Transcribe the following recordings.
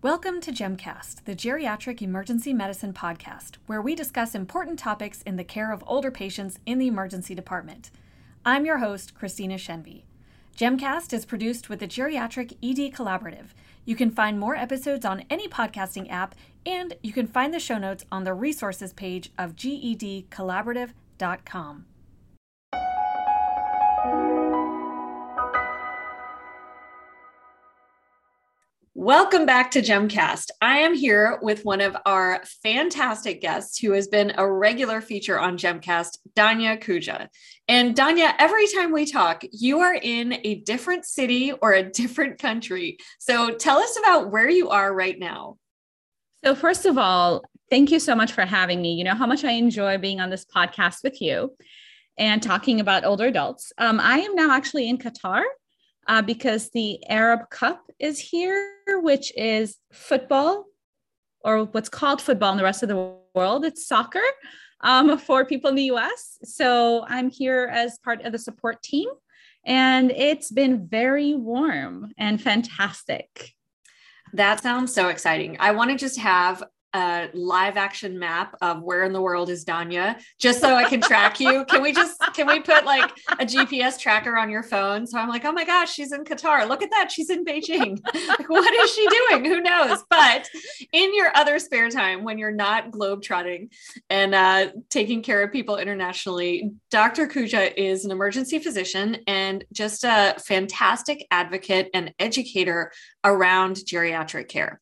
Welcome to GEMcast, the Geriatric Emergency Medicine podcast, where we discuss important topics in the care of older patients in the emergency department. I'm your host, Christina Shenvi. GEMcast is produced with the Geriatric ED Collaborative. You can find more episodes on any podcasting app, and you can find the show notes on the resources page of gedcollaborative.com. Welcome back to GEMcast. I am here with one of our fantastic guests who has been a regular feature on GEMcast, Danya Khoujah. And Danya, every time we talk, you are in a different city or a different country. So tell us about where you are right now. So, first of all, thank you so much for having me. You know how much I enjoy being on this podcast with you and talking about older adults. Um, I am now actually in Qatar uh, because the Arab Cup is here, which is football or what's called football in the rest of the world. It's soccer um, for people in the US. So I'm here as part of the support team, and it's been very warm and fantastic. That sounds so exciting. I want to just have a live action map of where in the world is Danya, just so I can track you. Can we just can we put like a GPS tracker on your phone? So I'm like, oh my gosh, she's in Qatar. Look at that, she's in Beijing. Like, what is she doing? Who knows? But in your other spare time, when you're not globetrotting and uh, taking care of people internationally, Dr. Khoujah is an emergency physician and just a fantastic advocate and educator around geriatric care.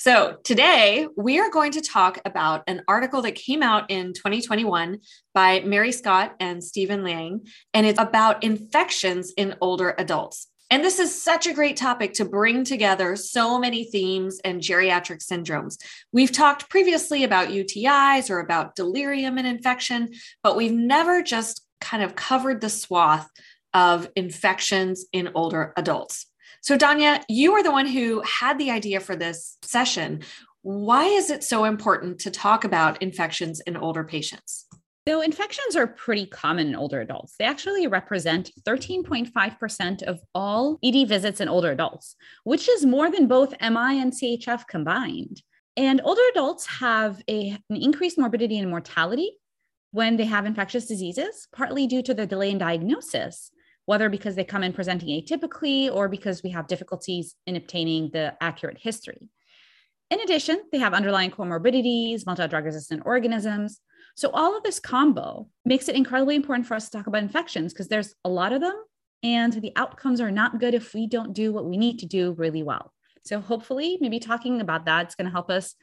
So, today we are going to talk about an article that came out in 2021 by Mary Scott and Stephen Lang, and it's about infections in older adults. And this is such a great topic to bring together so many themes and geriatric syndromes. We've talked previously about UTIs or about delirium and infection, but we've never just kind of covered the swath of infections in older adults. So, Danya, you are the one who had the idea for this session. Why is it so important to talk about infections in older patients? So, infections are pretty common in older adults. They actually represent 13.5% of all ED visits in older adults, which is more than both MI and CHF combined. And older adults have a, an increased morbidity and mortality when they have infectious diseases, partly due to the delay in diagnosis, whether because they come in presenting atypically or because we have difficulties in obtaining the accurate history. In addition, they have underlying comorbidities, multi drug resistant organisms. So, all of this combo makes it incredibly important for us to talk about infections because there's a lot of them, and the outcomes are not good if we don't do what we need to do really well. So, hopefully, maybe talking about that is going to help us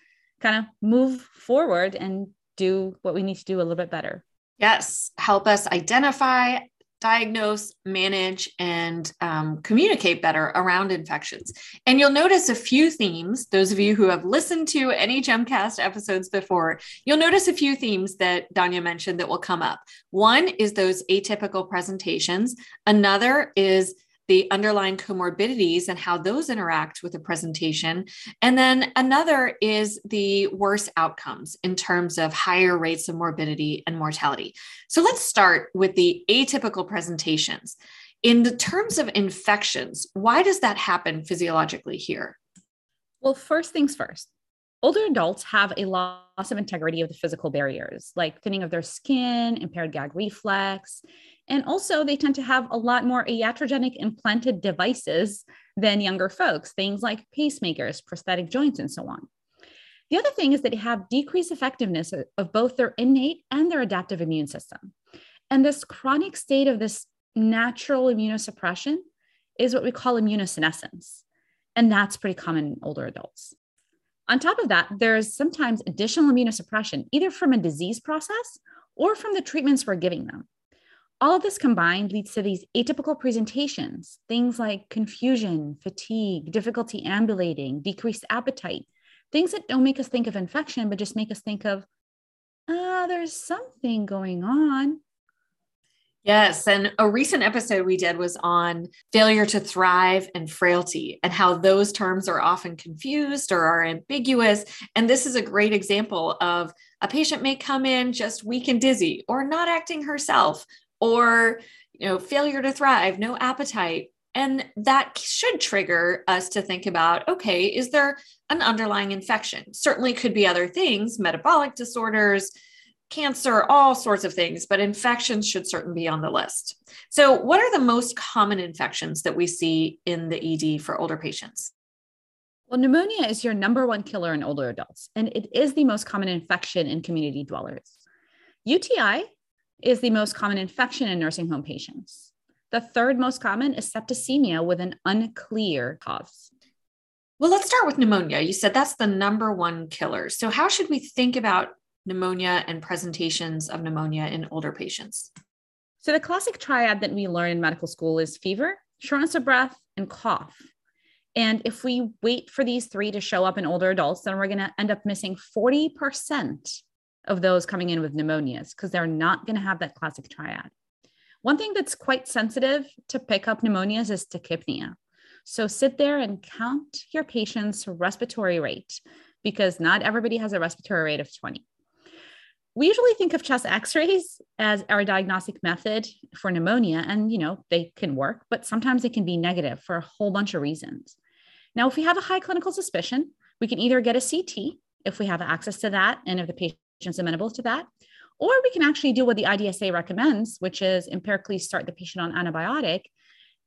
kind of move forward and do what we need to do a little bit better. Yes, help us identify diagnose, manage, and um, communicate better around infections. And you'll notice a few themes. Those of you who have listened to any GEMcast episodes before, you'll notice a few themes that Danya mentioned that will come up. One is those atypical presentations, another is the underlying comorbidities and how those interact with the presentation. And then another is the worse outcomes in terms of higher rates of morbidity and mortality. So let's start with the atypical presentations. In the terms of infections, why does that happen physiologically here? Well, first things first. Older adults have a loss of integrity of the physical barriers, like thinning of their skin, impaired gag reflex, and also, they tend to have a lot more iatrogenic implanted devices than younger folks, things like pacemakers, prosthetic joints, and so on. The other thing is that they have decreased effectiveness of both their innate and their adaptive immune system. And this chronic state of this natural immunosuppression is what we call immunosenescence. And that's pretty common in older adults. On top of that, there's sometimes additional immunosuppression, either from a disease process or from the treatments we're giving them. All of this combined leads to these atypical presentations, things like confusion, fatigue, difficulty ambulating, decreased appetite, things that don't make us think of infection, but just make us think of, ah, uh, there's something going on. Yes. And a recent episode we did was on failure to thrive and frailty and how those terms are often confused or are ambiguous. And this is a great example of a patient may come in just weak and dizzy or not acting herself or you know failure to thrive no appetite And that should trigger us to think about okay, is there an underlying infection? Certainly could be other things, metabolic disorders, cancer, all sorts of things, but infections should certainly be on the list. So, what are the most common infections that we see in the ED for older patients? Well, pneumonia is your number one killer in older adults, and it is the most common infection in community dwellers. UTI is the most common infection in nursing home patients. The third most common is septicemia with an unclear cause. Well, let's start with pneumonia. You said that's the number one killer. So, how should we think about pneumonia and presentations of pneumonia in older patients? So, the classic triad that we learn in medical school is fever, shortness of breath, and cough. And if we wait for these three to show up in older adults, then we're going to end up missing 40% of those coming in with pneumonias because they're not going to have that classic triad. One thing that's quite sensitive to pick up pneumonias is tachypnea. So sit there and count your patient's respiratory rate because not everybody has a respiratory rate of 20. We usually think of chest x-rays as our diagnostic method for pneumonia and you know they can work but sometimes they can be negative for a whole bunch of reasons. Now, if we have a high clinical suspicion, we can either get a CT if we have access to that and if the patient's amenable to that, or we can actually do what the IDSA recommends, which is empirically start the patient on antibiotic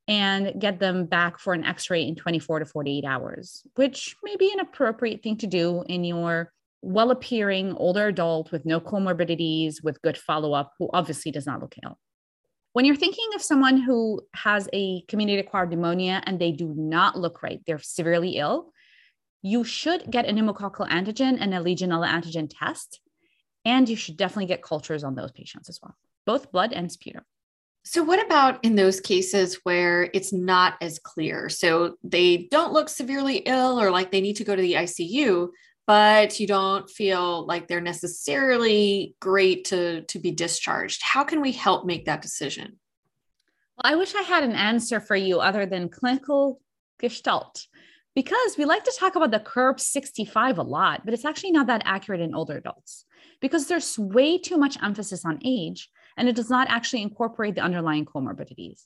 and get them back for an x ray in 24 to 48 hours, which may be an appropriate thing to do in your well appearing older adult with no comorbidities, with good follow up, who obviously does not look ill. When you're thinking of someone who has a community acquired pneumonia and they do not look right, they're severely ill, you should get a pneumococcal antigen and a Legionella antigen test. And you should definitely get cultures on those patients as well, both blood and sputum. So, what about in those cases where it's not as clear? So, they don't look severely ill or like they need to go to the ICU, but you don't feel like they're necessarily great to, to be discharged. How can we help make that decision? Well, I wish I had an answer for you other than clinical gestalt, because we like to talk about the CURB 65 a lot, but it's actually not that accurate in older adults because there's way too much emphasis on age and it does not actually incorporate the underlying comorbidities.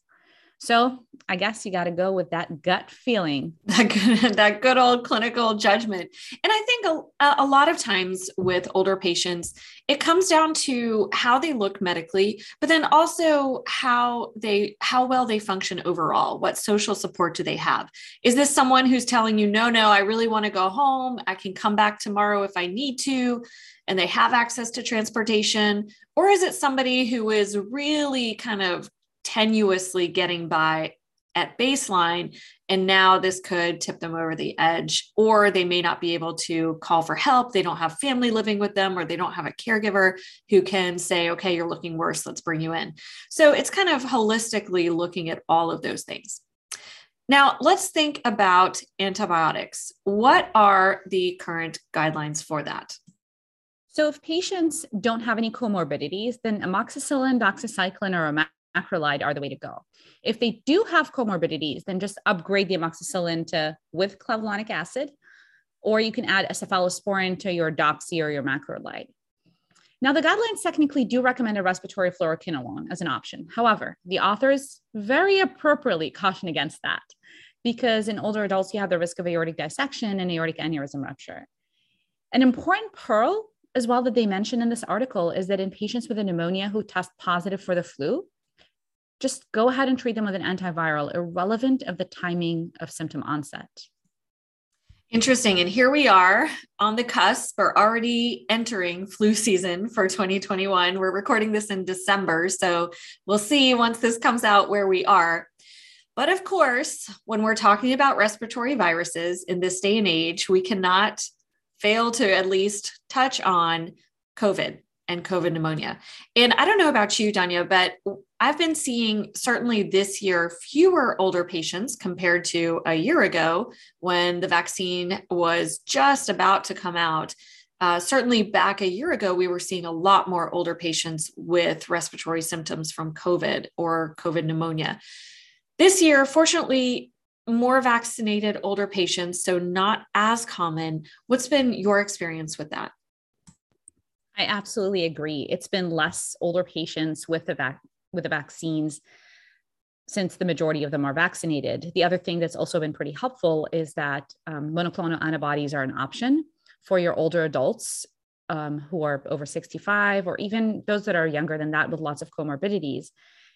So I guess you got to go with that gut feeling. That good, that good old clinical judgment. And I think a, a lot of times with older patients, it comes down to how they look medically, but then also how they how well they function overall. What social support do they have? Is this someone who's telling you, no, no, I really want to go home. I can come back tomorrow if I need to and they have access to transportation? Or is it somebody who is really kind of tenuously getting by at baseline and now this could tip them over the edge or they may not be able to call for help they don't have family living with them or they don't have a caregiver who can say okay you're looking worse let's bring you in. So it's kind of holistically looking at all of those things. Now let's think about antibiotics. What are the current guidelines for that so if patients don't have any comorbidities then amoxicillin doxycycline or a macrolide are the way to go. If they do have comorbidities, then just upgrade the amoxicillin to with clavulanic acid, or you can add a cephalosporin to your doxy or your macrolide. Now, the guidelines technically do recommend a respiratory fluoroquinolone as an option. However, the authors very appropriately caution against that because in older adults, you have the risk of aortic dissection and aortic aneurysm rupture. An important pearl as well that they mention in this article is that in patients with a pneumonia who test positive for the flu, just go ahead and treat them with an antiviral, irrelevant of the timing of symptom onset. Interesting. And here we are on the cusp. We're already entering flu season for 2021. We're recording this in December. So we'll see once this comes out where we are. But of course, when we're talking about respiratory viruses in this day and age, we cannot fail to at least touch on COVID and COVID pneumonia. And I don't know about you, Danya, but I've been seeing certainly this year fewer older patients compared to a year ago when the vaccine was just about to come out. Uh, certainly back a year ago, we were seeing a lot more older patients with respiratory symptoms from COVID or COVID pneumonia. This year, fortunately, more vaccinated older patients, so not as common. What's been your experience with that? I absolutely agree. It's been less older patients with the vac- with the vaccines. since the majority of them are vaccinated. The other thing that's also been pretty helpful is that um, monoclonal antibodies are an option for your older adults um, who are over 65 or even those that are younger than that with lots of comorbidities.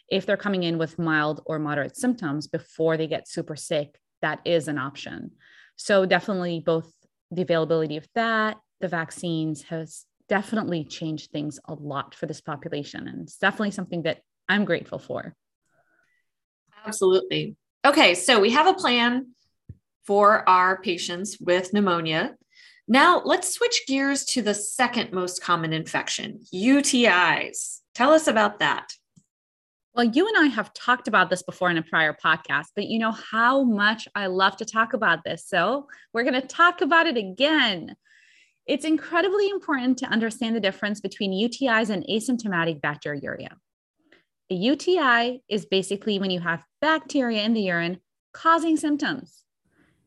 If they're coming in with mild or moderate symptoms before they get super sick, that is an option. So, definitely both the availability of that, the vaccines has definitely changed things a lot for this population. And it's definitely something that I'm grateful for. Absolutely. Okay, so we have a plan for our patients with pneumonia. Now, let's switch gears to the second most common infection, UTIs. Tell us about that. Well, you and I have talked about this before in a prior podcast, but you know how much I love to talk about this. So we're going to talk about it again. It's incredibly important to understand the difference between UTIs and asymptomatic bacteriuria. A UTI is basically when you have bacteria in the urine causing symptoms.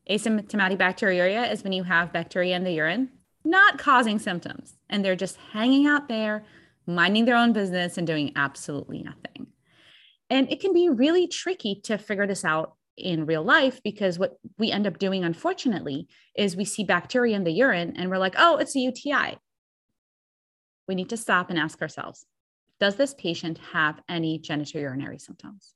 Asymptomatic bacteriuria is when you have bacteria in the urine not causing symptoms and they're just hanging out there, minding their own business and doing absolutely nothing. And it can be really tricky to figure this out in real life because what we end up doing, unfortunately, is we see bacteria in the urine and we're like, oh, it's a UTI. We need to stop and ask ourselves Does this patient have any genitourinary symptoms?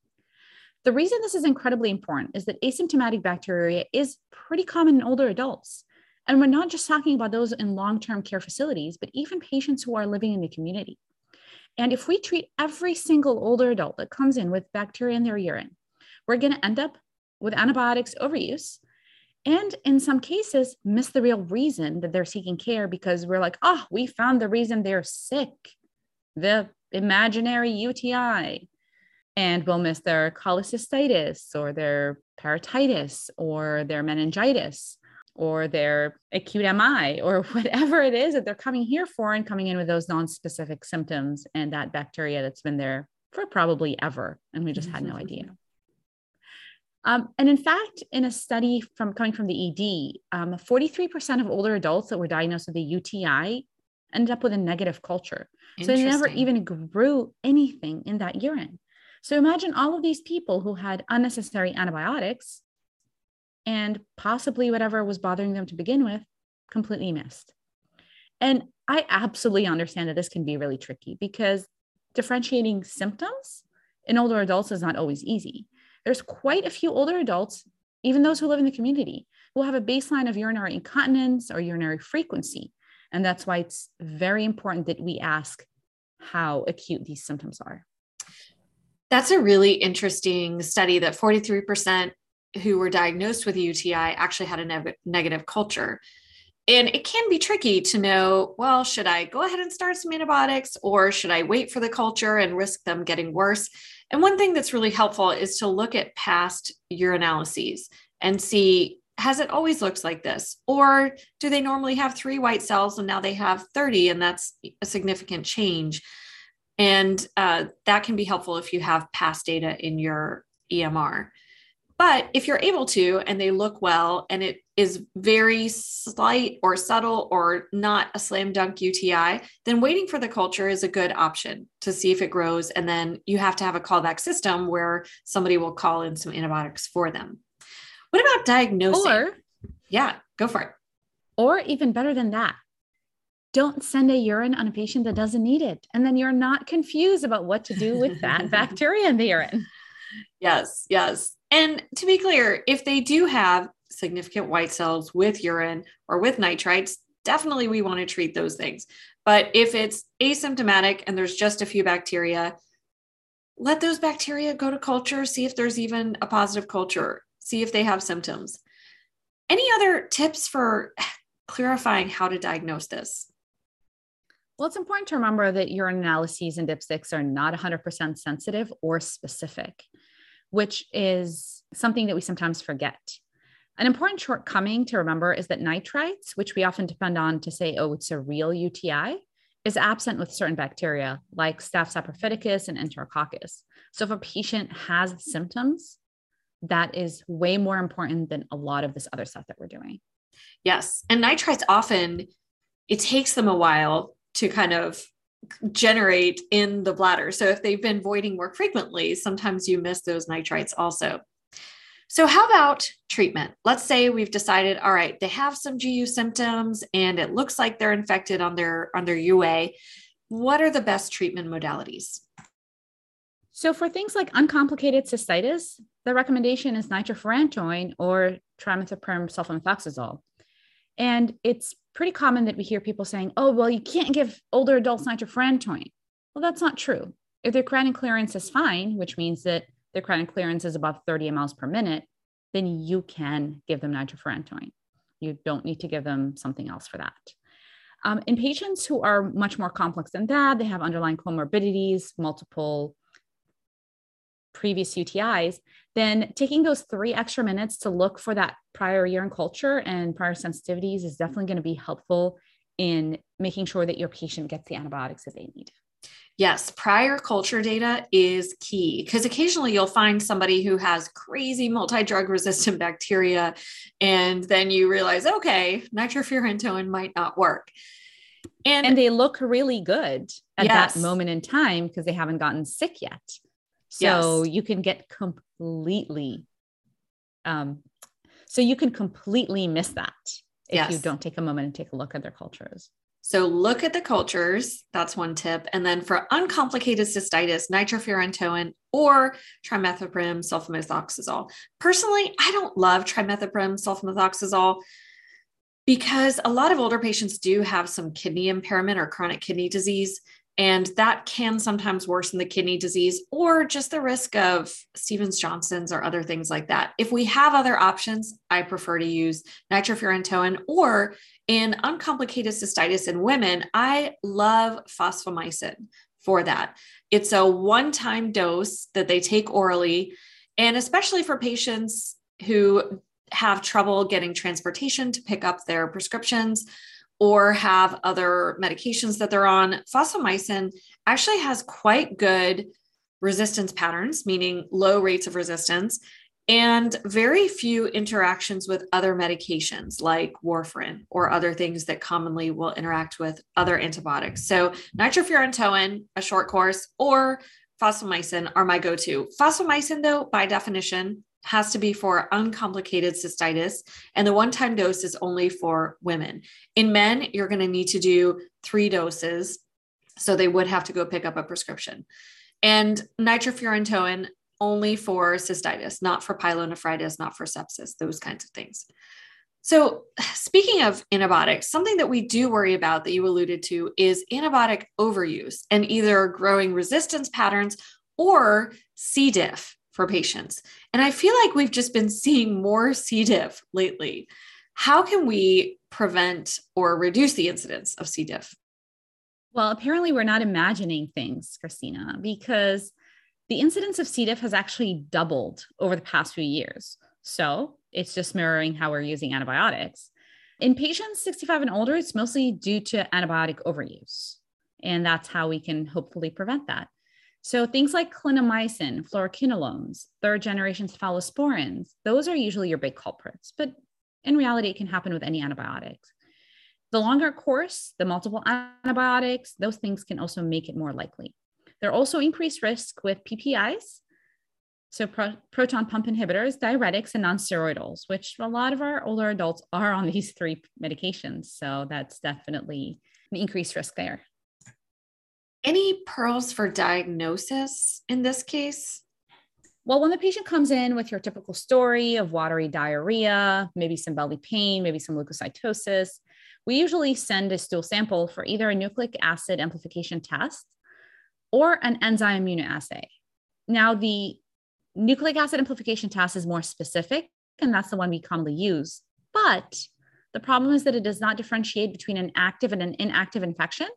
The reason this is incredibly important is that asymptomatic bacteriuria is pretty common in older adults. And we're not just talking about those in long term care facilities, but even patients who are living in the community. And if we treat every single older adult that comes in with bacteria in their urine, we're going to end up with antibiotics overuse and in some cases miss the real reason that they're seeking care because we're like oh we found the reason they're sick. The imaginary uti and we'll miss their cholecystitis or their parotitis or their meningitis or their acute mi or whatever it is that they're coming here for and coming in with those non-specific symptoms and that bacteria that's been there for probably ever and we just had no idea um, and in fact, in a study from coming from the ED, um, 43% of older adults that were diagnosed with a UTI ended up with a negative culture. So they never even grew anything in that urine. So imagine all of these people who had unnecessary antibiotics and possibly whatever was bothering them to begin with completely missed. And I absolutely understand that this can be really tricky because differentiating symptoms in older adults is not always easy there's quite a few older adults, even those who live in the community, who have a baseline of urinary incontinence or urinary frequency. And that's why it's very important that we ask how acute these symptoms are. That's a really interesting study that 43% who were diagnosed with UTI actually had a ne- negative culture. And it can be tricky to know well, should I go ahead and start some antibiotics or should I wait for the culture and risk them getting worse? And one thing that's really helpful is to look at past urinalyses and see has it always looked like this? Or do they normally have three white cells and now they have 30 and that's a significant change? And uh, that can be helpful if you have past data in your EMR. But if you're able to, and they look well, and it is very slight or subtle or not a slam dunk UTI, then waiting for the culture is a good option to see if it grows. And then you have to have a callback system where somebody will call in some antibiotics for them. What about diagnosing? Or, yeah, go for it. Or even better than that, don't send a urine on a patient that doesn't need it. And then you're not confused about what to do with that bacteria in the urine. Yes, yes. And to be clear, if they do have significant white cells with urine or with nitrites, definitely we want to treat those things. But if it's asymptomatic and there's just a few bacteria, let those bacteria go to culture, see if there's even a positive culture, see if they have symptoms. Any other tips for clarifying how to diagnose this? Well, it's important to remember that urine analyses and dipsticks are not 100% sensitive or specific which is something that we sometimes forget. An important shortcoming to remember is that nitrites, which we often depend on to say, oh, it's a real UTI, is absent with certain bacteria like Staph saprophyticus and Enterococcus. So if a patient has symptoms, that is way more important than a lot of this other stuff that we're doing. Yes. And nitrites often, it takes them a while to kind of generate in the bladder. So if they've been voiding more frequently, sometimes you miss those nitrites also. So, how about treatment? Let's say we've decided, all right, they have some GU symptoms and it looks like they're infected on their on their UA. What are the best treatment modalities? So, for things like uncomplicated cystitis, the recommendation is nitrofurantoin or trimethoprim sulfamethoxazole. And it's pretty common that we hear people saying, oh, well, you can't give older adults nitrofurantoin. Well, that's not true. If their creatinine clearance is fine, which means that their creatinine clearance is above 30 mLs per minute, then you can give them nitrofurantoin. You don't need to give them something else for that. Um, in patients who are much more complex than that, they have underlying comorbidities, multiple previous UTIs, then taking those three extra minutes to look for that prior urine culture and prior sensitivities is definitely going to be helpful in making sure that your patient gets the antibiotics that they need. Yes, prior culture data is key because occasionally you'll find somebody who has crazy multi drug resistant bacteria, and then you realize, okay, nitrofurantoin might not work. And, and they look really good at yes. that moment in time because they haven't gotten sick yet. So yes. you can get completely, um, so you can completely miss that if yes. you don't take a moment and take a look at their cultures. So look at the cultures. That's one tip. And then for uncomplicated cystitis, nitrofurantoin or trimethoprim sulfamethoxazole. Personally, I don't love trimethoprim sulfamethoxazole because a lot of older patients do have some kidney impairment or chronic kidney disease. And that can sometimes worsen the kidney disease or just the risk of Stevens Johnson's or other things like that. If we have other options, I prefer to use nitrofurantoin or in uncomplicated cystitis in women, I love fosfomycin for that. It's a one time dose that they take orally. And especially for patients who have trouble getting transportation to pick up their prescriptions, or have other medications that they're on, fosfomycin actually has quite good resistance patterns, meaning low rates of resistance, and very few interactions with other medications like warfarin or other things that commonly will interact with other antibiotics. So, nitrofurantoin, a short course, or fosfomycin are my go to. Fosfomycin, though, by definition, has to be for uncomplicated cystitis, and the one time dose is only for women. In men, you're going to need to do three doses. So they would have to go pick up a prescription. And nitrofurantoin only for cystitis, not for pyelonephritis, not for sepsis, those kinds of things. So, speaking of antibiotics, something that we do worry about that you alluded to is antibiotic overuse and either growing resistance patterns or C. diff for patients. And I feel like we've just been seeing more C. diff lately. How can we prevent or reduce the incidence of C. diff? Well, apparently, we're not imagining things, Christina, because the incidence of C. diff has actually doubled over the past few years. So it's just mirroring how we're using antibiotics. In patients 65 and older, it's mostly due to antibiotic overuse. And that's how we can hopefully prevent that. So things like clindamycin, fluoroquinolones, third generation cephalosporins, those are usually your big culprits, but in reality, it can happen with any antibiotics. The longer course, the multiple antibiotics, those things can also make it more likely. There are also increased risk with PPIs, so pro- proton pump inhibitors, diuretics, and nonsteroidals, which a lot of our older adults are on these three medications. So that's definitely an increased risk there. Any pearls for diagnosis in this case? Well, when the patient comes in with your typical story of watery diarrhea, maybe some belly pain, maybe some leukocytosis, we usually send a stool sample for either a nucleic acid amplification test or an enzyme immunoassay. Now, the nucleic acid amplification test is more specific, and that's the one we commonly use. But the problem is that it does not differentiate between an active and an inactive infection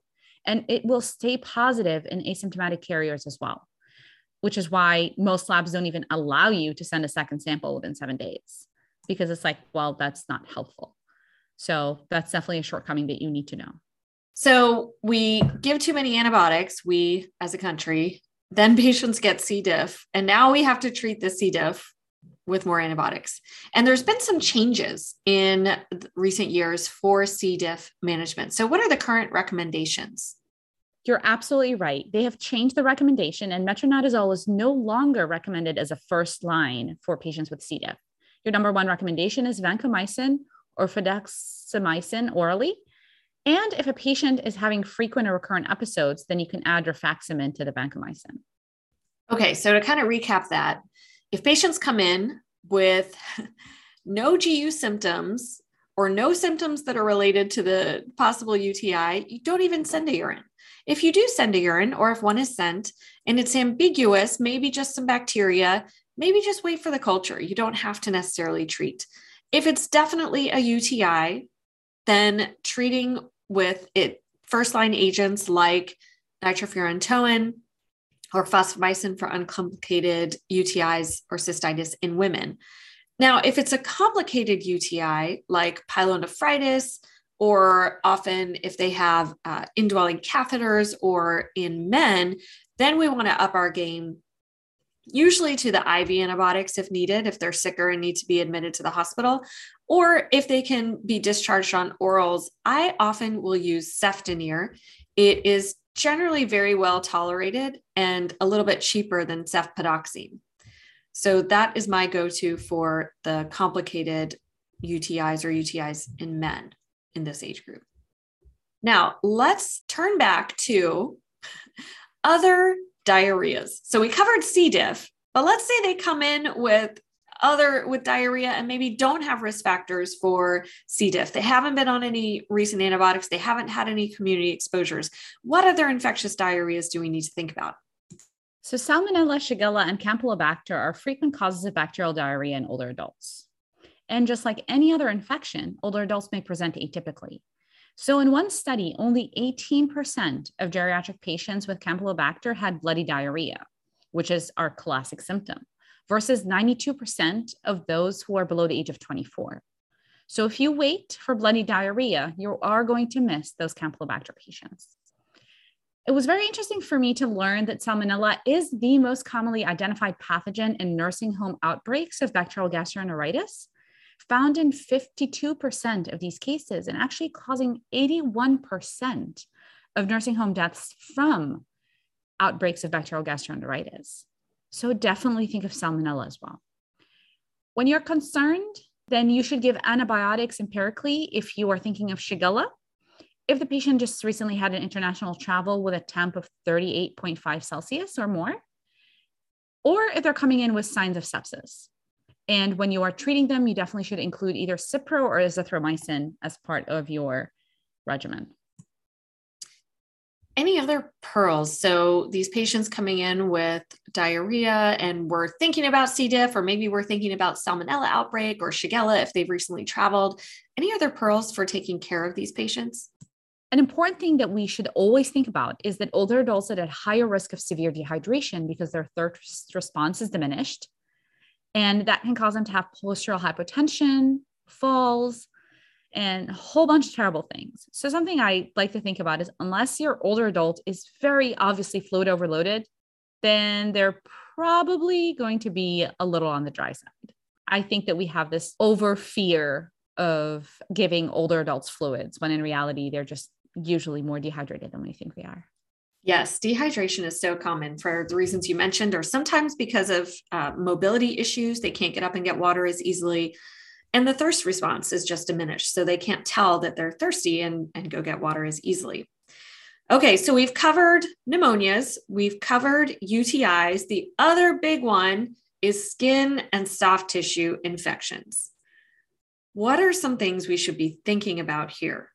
and it will stay positive in asymptomatic carriers as well, which is why most labs don't even allow you to send a second sample within seven days because it's like, well, that's not helpful. So that's definitely a shortcoming that you need to know. So we give too many antibiotics, we as a country, then patients get C. diff, and now we have to treat the C. diff with more antibiotics. And there's been some changes in recent years for C. diff management. So, what are the current recommendations? You're absolutely right. They have changed the recommendation, and metronidazole is no longer recommended as a first line for patients with C. diff. Your number one recommendation is vancomycin or fidaxomicin orally. And if a patient is having frequent or recurrent episodes, then you can add rifaximin to the vancomycin. Okay, so to kind of recap that, if patients come in with no GU symptoms or no symptoms that are related to the possible UTI, you don't even send a urine. If you do send a urine, or if one is sent and it's ambiguous, maybe just some bacteria, maybe just wait for the culture. You don't have to necessarily treat. If it's definitely a UTI, then treating with it first line agents like nitrofurantoin or fosfomycin for uncomplicated UTIs or cystitis in women. Now, if it's a complicated UTI like pyelonephritis, or often if they have uh, indwelling catheters or in men, then we want to up our game, usually to the IV antibiotics if needed, if they're sicker and need to be admitted to the hospital, or if they can be discharged on orals. I often will use cefdinir. It is generally very well tolerated and a little bit cheaper than cefpodoxime. So that is my go to for the complicated UTIs or UTIs in men in this age group. Now, let's turn back to other diarrheas. So we covered C. diff, but let's say they come in with other with diarrhea and maybe don't have risk factors for C. diff. They haven't been on any recent antibiotics, they haven't had any community exposures. What other infectious diarrheas do we need to think about? So, Salmonella, Shigella, and Campylobacter are frequent causes of bacterial diarrhea in older adults. And just like any other infection, older adults may present atypically. So, in one study, only 18% of geriatric patients with Campylobacter had bloody diarrhea, which is our classic symptom, versus 92% of those who are below the age of 24. So, if you wait for bloody diarrhea, you are going to miss those Campylobacter patients it was very interesting for me to learn that salmonella is the most commonly identified pathogen in nursing home outbreaks of bacterial gastroenteritis, found in 52% of these cases and actually causing 81% of nursing home deaths from outbreaks of bacterial gastroenteritis. So definitely think of salmonella as well. When you're concerned, then you should give antibiotics empirically if you are thinking of Shigella if the patient just recently had an international travel with a temp of 38.5 Celsius or more, or if they're coming in with signs of sepsis. And when you are treating them, you definitely should include either Cipro or azithromycin as part of your regimen. Any other pearls? So these patients coming in with diarrhea and we're thinking about C. diff, or maybe we're thinking about salmonella outbreak or Shigella if they've recently traveled. Any other pearls for taking care of these patients? An important thing that we should always think about is that older adults are at higher risk of severe dehydration because their thirst response is diminished. And that can cause them to have postural hypotension, falls, and a whole bunch of terrible things. So, something I like to think about is unless your older adult is very obviously fluid overloaded, then they're probably going to be a little on the dry side. I think that we have this over fear of giving older adults fluids when in reality they're just usually more dehydrated than we think they are. Yes, dehydration is so common for the reasons you mentioned, or sometimes because of uh, mobility issues. They can't get up and get water as easily. And the thirst response is just diminished. So they can't tell that they're thirsty and, and go get water as easily. Okay, so we've covered pneumonias, we've covered UTIs. The other big one is skin and soft tissue infections. What are some things we should be thinking about here?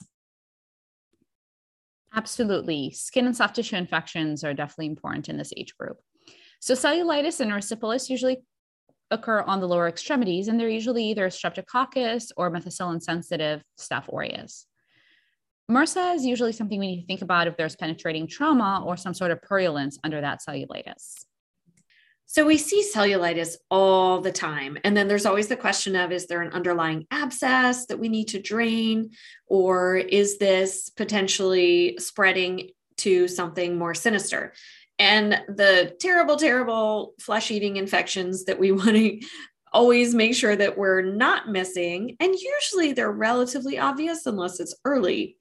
Absolutely. Skin and soft tissue infections are definitely important in this age group. So, cellulitis and erysipelas usually occur on the lower extremities, and they're usually either streptococcus or methicillin sensitive Staph aureus. MRSA is usually something we need to think about if there's penetrating trauma or some sort of purulence under that cellulitis. So we see cellulitis all the time. And then there's always the question of is there an underlying abscess that we need to drain? Or is this potentially spreading to something more sinister? And the terrible, terrible flesh eating infections that we want to always make sure that we're not missing. And usually they're relatively obvious unless it's early.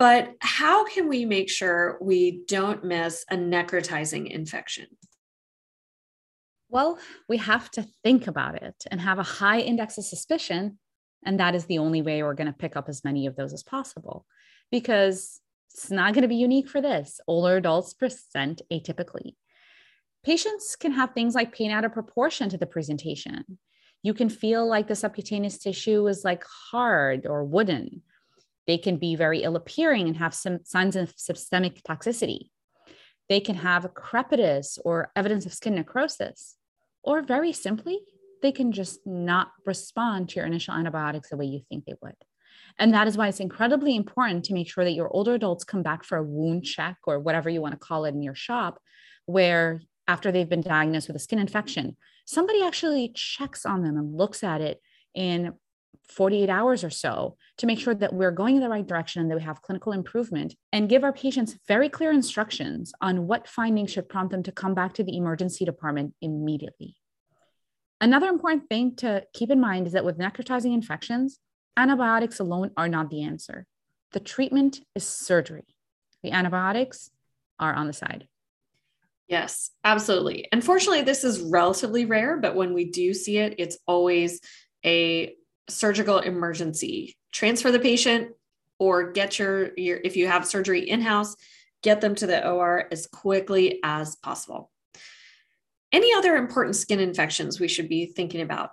But how can we make sure we don't miss a necrotizing infection? Well, we have to think about it and have a high index of suspicion. And that is the only way we're going to pick up as many of those as possible because it's not going to be unique for this. Older adults present atypically. Patients can have things like pain out of proportion to the presentation. You can feel like the subcutaneous tissue is like hard or wooden. They can be very ill appearing and have some signs of systemic toxicity. They can have crepitus or evidence of skin necrosis. Or very simply, they can just not respond to your initial antibiotics the way you think they would. And that is why it's incredibly important to make sure that your older adults come back for a wound check or whatever you want to call it in your shop, where after they've been diagnosed with a skin infection, somebody actually checks on them and looks at it in 48 hours or so to make sure that we're going in the right direction and that we have clinical improvement and give our patients very clear instructions on what findings should prompt them to come back to the emergency department immediately. Another important thing to keep in mind is that with necrotizing infections, antibiotics alone are not the answer. The treatment is surgery. The antibiotics are on the side. Yes, absolutely. Unfortunately, this is relatively rare, but when we do see it, it's always a surgical emergency. Transfer the patient or get your, your if you have surgery in-house, get them to the OR as quickly as possible. Any other important skin infections we should be thinking about?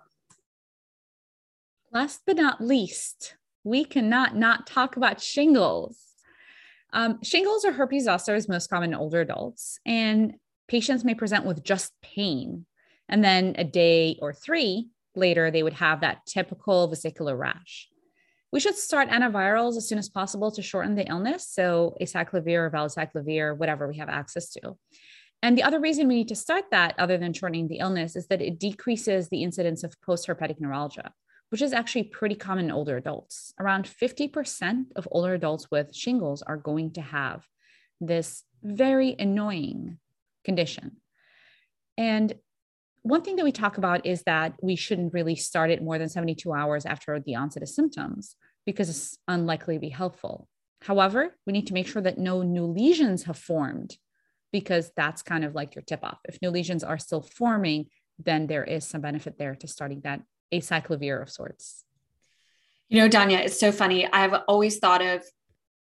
Last but not least, we cannot not talk about shingles. Um, shingles or herpes zoster is most common in older adults, and patients may present with just pain. And then a day or three later, they would have that typical vesicular rash. We should start antivirals as soon as possible to shorten the illness. So, acyclovir or valacyclovir, whatever we have access to. And the other reason we need to start that, other than shortening the illness, is that it decreases the incidence of post herpetic neuralgia which is actually pretty common in older adults. Around 50% of older adults with shingles are going to have this very annoying condition. And one thing that we talk about is that we shouldn't really start it more than 72 hours after the onset of symptoms because it's unlikely to be helpful. However, we need to make sure that no new lesions have formed because that's kind of like your tip off. If new lesions are still forming, then there is some benefit there to starting that acyclovir of sorts. You know, Danya, it's so funny. I've always thought of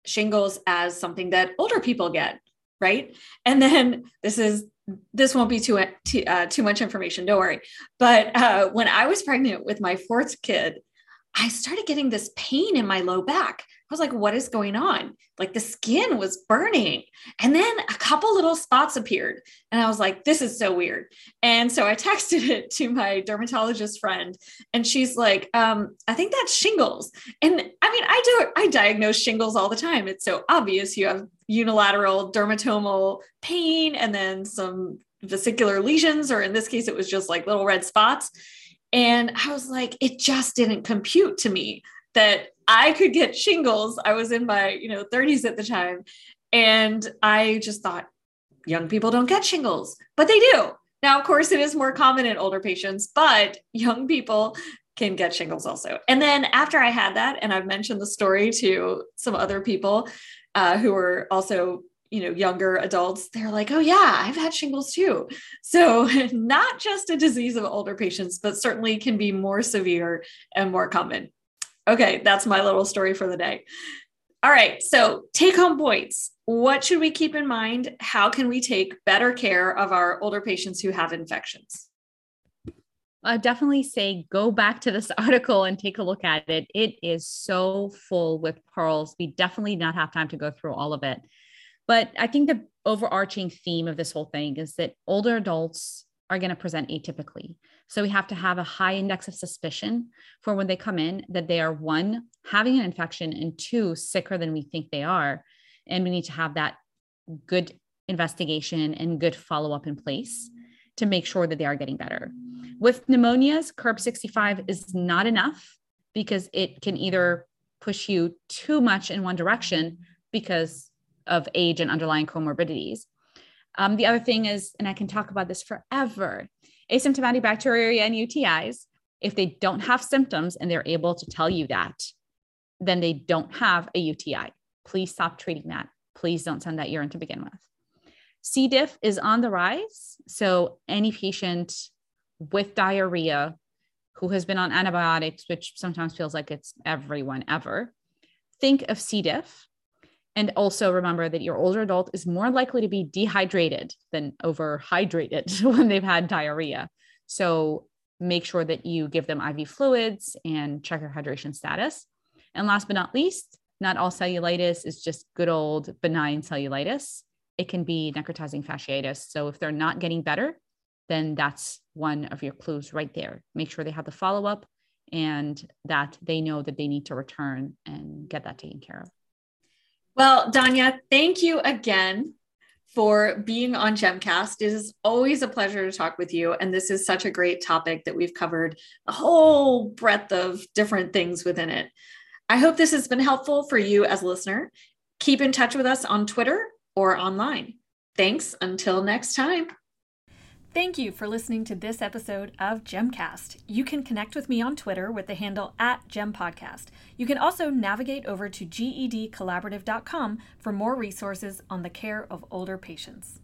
shingles as something that older people get, right? And then this is this won't be too too, uh, too much information. Don't worry. But uh, when I was pregnant with my fourth kid, I started getting this pain in my low back. I was like, what is going on? Like the skin was burning. And then a couple little spots appeared. And I was like, this is so weird. And so I texted it to my dermatologist friend. And she's like, um, I think that's shingles. And I mean, I do, I diagnose shingles all the time. It's so obvious. You have unilateral dermatomal pain and then some vesicular lesions, or in this case, it was just like little red spots. And I was like, it just didn't compute to me that I could get shingles. I was in my, you know, 30s at the time. And I just thought young people don't get shingles, but they do. Now, of course, it is more common in older patients, but young people can get shingles also. And then after I had that, and I've mentioned the story to some other people uh, who were also you know younger adults they're like oh yeah i've had shingles too so not just a disease of older patients but certainly can be more severe and more common okay that's my little story for the day all right so take home points what should we keep in mind how can we take better care of our older patients who have infections I definitely say go back to this article and take a look at it. It is so full with pearls. We definitely not have time to go through all of it. But I think the overarching theme of this whole thing is that older adults are going to present atypically. So we have to have a high index of suspicion for when they come in that they are one, having an infection, and two, sicker than we think they are. And we need to have that good investigation and good follow up in place to make sure that they are getting better. With pneumonias, CURB 65 is not enough because it can either push you too much in one direction because of age and underlying comorbidities. Um, the other thing is, and I can talk about this forever asymptomatic bacteriuria and UTIs, if they don't have symptoms and they're able to tell you that, then they don't have a UTI. please stop treating that. Please don't send that urine to begin with. C. diff is on the rise. So, any patient with diarrhea who has been on antibiotics, which sometimes feels like it's everyone ever, think of C. diff. And also remember that your older adult is more likely to be dehydrated than overhydrated when they've had diarrhea. So make sure that you give them IV fluids and check their hydration status. And last but not least, not all cellulitis is just good old benign cellulitis. It can be necrotizing fasciitis. So if they're not getting better, then that's one of your clues right there. Make sure they have the follow up and that they know that they need to return and get that taken care of. Well, Danya, thank you again for being on Gemcast. It is always a pleasure to talk with you. And this is such a great topic that we've covered a whole breadth of different things within it. I hope this has been helpful for you as a listener. Keep in touch with us on Twitter or online. Thanks until next time. Thank you for listening to this episode of Gemcast. You can connect with me on Twitter with the handle at GemPodcast. You can also navigate over to gedcollaborative.com for more resources on the care of older patients.